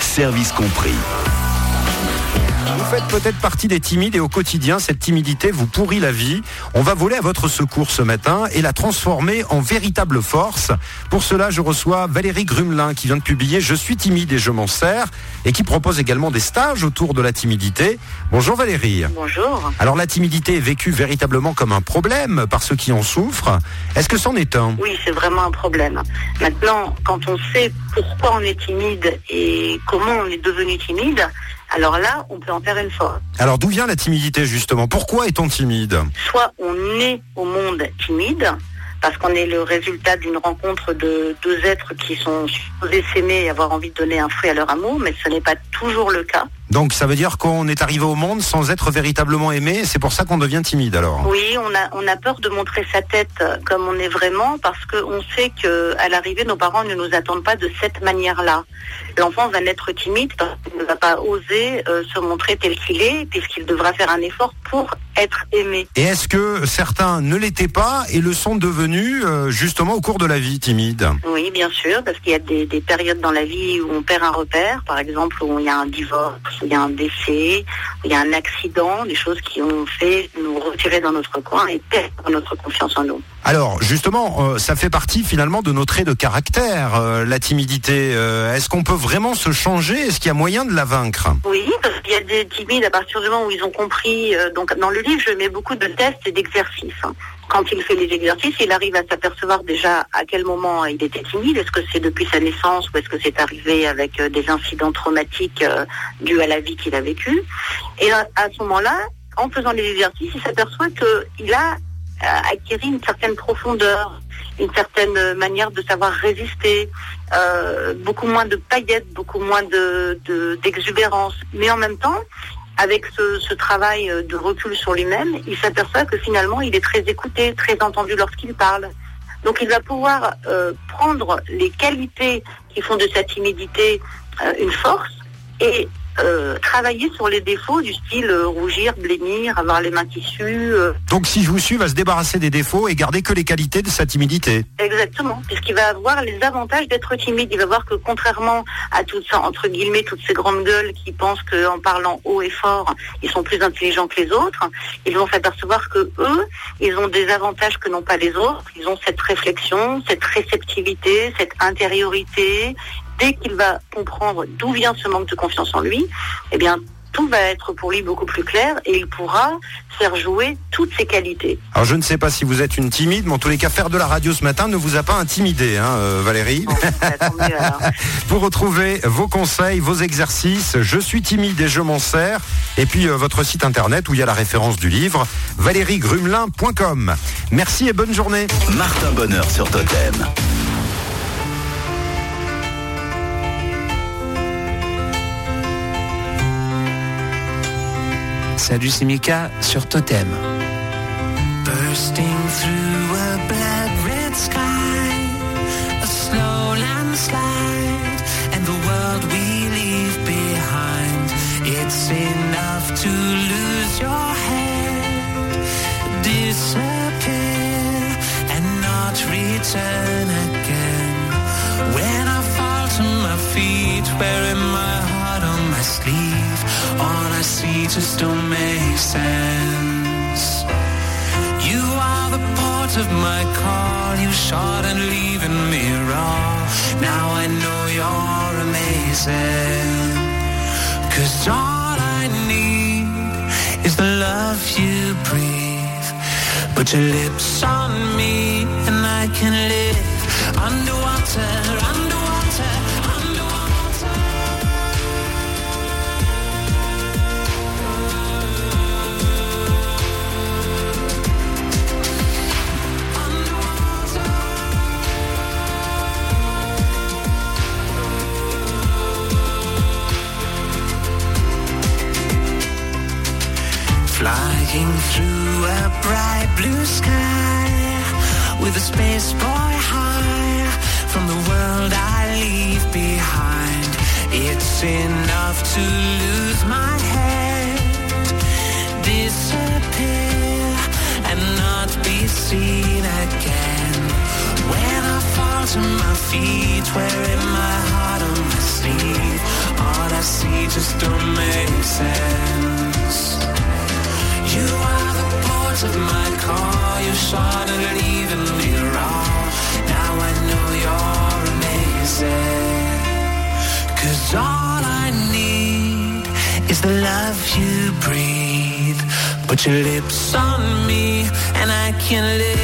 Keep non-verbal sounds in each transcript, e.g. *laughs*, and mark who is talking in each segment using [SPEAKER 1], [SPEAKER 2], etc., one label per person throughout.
[SPEAKER 1] Service compris.
[SPEAKER 2] Vous faites peut-être partie des timides et au quotidien, cette timidité vous pourrit la vie. On va voler à votre secours ce matin et la transformer en véritable force. Pour cela, je reçois Valérie Grumelin qui vient de publier Je suis timide et je m'en sers et qui propose également des stages autour de la timidité. Bonjour Valérie.
[SPEAKER 3] Bonjour.
[SPEAKER 2] Alors la timidité est vécue véritablement comme un problème par ceux qui en souffrent. Est-ce que c'en est un?
[SPEAKER 3] Oui, c'est vraiment un problème. Maintenant, quand on sait pourquoi on est timide et comment on est devenu timide, alors là, on peut en faire une.
[SPEAKER 2] Alors d'où vient la timidité justement? Pourquoi est-on timide?
[SPEAKER 3] Soit on est au monde timide, parce qu'on est le résultat d'une rencontre de deux êtres qui sont supposés s'aimer et avoir envie de donner un fruit à leur amour, mais ce n'est pas toujours le cas.
[SPEAKER 2] Donc ça veut dire qu'on est arrivé au monde sans être véritablement aimé, c'est pour ça qu'on devient timide alors
[SPEAKER 3] Oui, on a, on a peur de montrer sa tête comme on est vraiment, parce qu'on sait qu'à l'arrivée, nos parents ne nous attendent pas de cette manière-là. L'enfant va naître timide parce qu'il ne va pas oser euh, se montrer tel qu'il est, puisqu'il devra faire un effort pour être aimé.
[SPEAKER 2] Et est-ce que certains ne l'étaient pas et le sont devenus euh, justement au cours de la vie timides
[SPEAKER 3] Oui, bien sûr, parce qu'il y a des, des périodes dans la vie où on perd un repère, par exemple où il y a un divorce, il y a un décès, il y a un accident, des choses qui ont fait nous retirer dans notre coin et perdre notre confiance en nous.
[SPEAKER 2] Alors justement, euh, ça fait partie finalement de nos traits de caractère, euh, la timidité. Euh, Est-ce qu'on peut vraiment se changer? Est-ce qu'il y a moyen de la vaincre?
[SPEAKER 3] Oui, parce qu'il y a des timides à partir du moment où ils ont compris. donc dans le livre, je mets beaucoup de tests et d'exercices. hein. Quand il fait les exercices, il arrive à s'apercevoir déjà à quel moment il était timide. Est-ce que c'est depuis sa naissance ou est-ce que c'est arrivé avec euh, des incidents traumatiques euh, dus à la vie qu'il a vécue? Et à, ce moment-là, en faisant les exercices, il s'aperçoit qu'il a euh, acquéri une certaine profondeur, une certaine manière de savoir résister, beaucoup moins de paillettes, beaucoup moins de- d'exubérance. Mais en même temps, avec ce, travail euh, de recul sur lui-même, il s'aperçoit que finalement, il est très écouté, très entendu lorsqu'il parle. Donc il va pouvoir euh, prendre les qualités qui font de sa timidité euh, une force et euh, travailler sur les défauts du style euh, rougir, blêmir, avoir les mains tissues. euh,
[SPEAKER 2] Donc si je vous suis, va se débarrasser des défauts et garder que les qualités de sa timidité.
[SPEAKER 3] Exactement, puisqu'il va avoir les avantages d'être timide. Il va voir que contrairement à toutes ça, entre guillemets, toutes ces grandes gueules qui pensent qu'en parlant haut et fort, ils sont plus intelligents que les autres, ils vont s'apercevoir que eux, ils ont des avantages que n'ont pas les autres. Ils ont cette réflexion, cette réceptivité, cette intériorité. Dès qu'il va comprendre d'où vient ce manque de confiance en lui, eh bien, tout va être pour lui beaucoup plus clair et il pourra faire jouer toutes ses qualités.
[SPEAKER 2] Alors je ne sais pas si vous êtes une timide, mais en tous les cas, faire de la radio ce matin ne vous a pas intimidé, hein, euh, Valérie.
[SPEAKER 3] Bon, bah, mieux. *laughs*
[SPEAKER 2] Pour retrouver vos conseils, vos exercices, je suis timide et je m'en sers. Et puis euh, votre site internet où il y a la référence du livre, valériegrumelin.com. Merci et bonne journée.
[SPEAKER 1] Martin Bonheur sur Totem.
[SPEAKER 4] Salut, c'est sur Totem.
[SPEAKER 5] Bursting through a blood red sky, a slow landslide, and the world we leave behind. It's enough to lose your head, disappear, and not return again. When I fall to my feet, heart on my sleeve, all I see just don't make sense. You are the port of my call. You shot and leaving me raw. Now I know you're amazing. Cause all I need is the love you breathe. Put your lips on me and I can live underwater, underwater, Flying through a bright blue sky with a space boy high from the world I leave behind. It's enough to lose my head, disappear, and not be seen again. When I fall to my feet, wearing my heart on my sleeve, all I see just don't make sense. Of my call, you and leaving me raw. Now I know you're amazing. Cause all I need is the love you breathe. Put your lips on me and I can live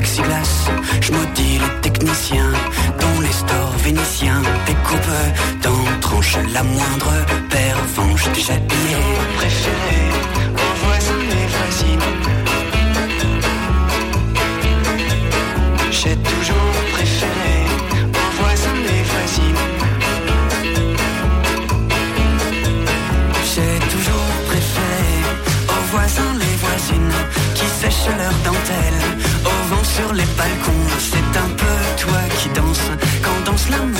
[SPEAKER 6] plexiglas, je maudis les techniciens dont les stores vénitiens. Découpent dans tranche la moindre sur les balcons. C'est un peu toi qui danse quand danse la mousseline.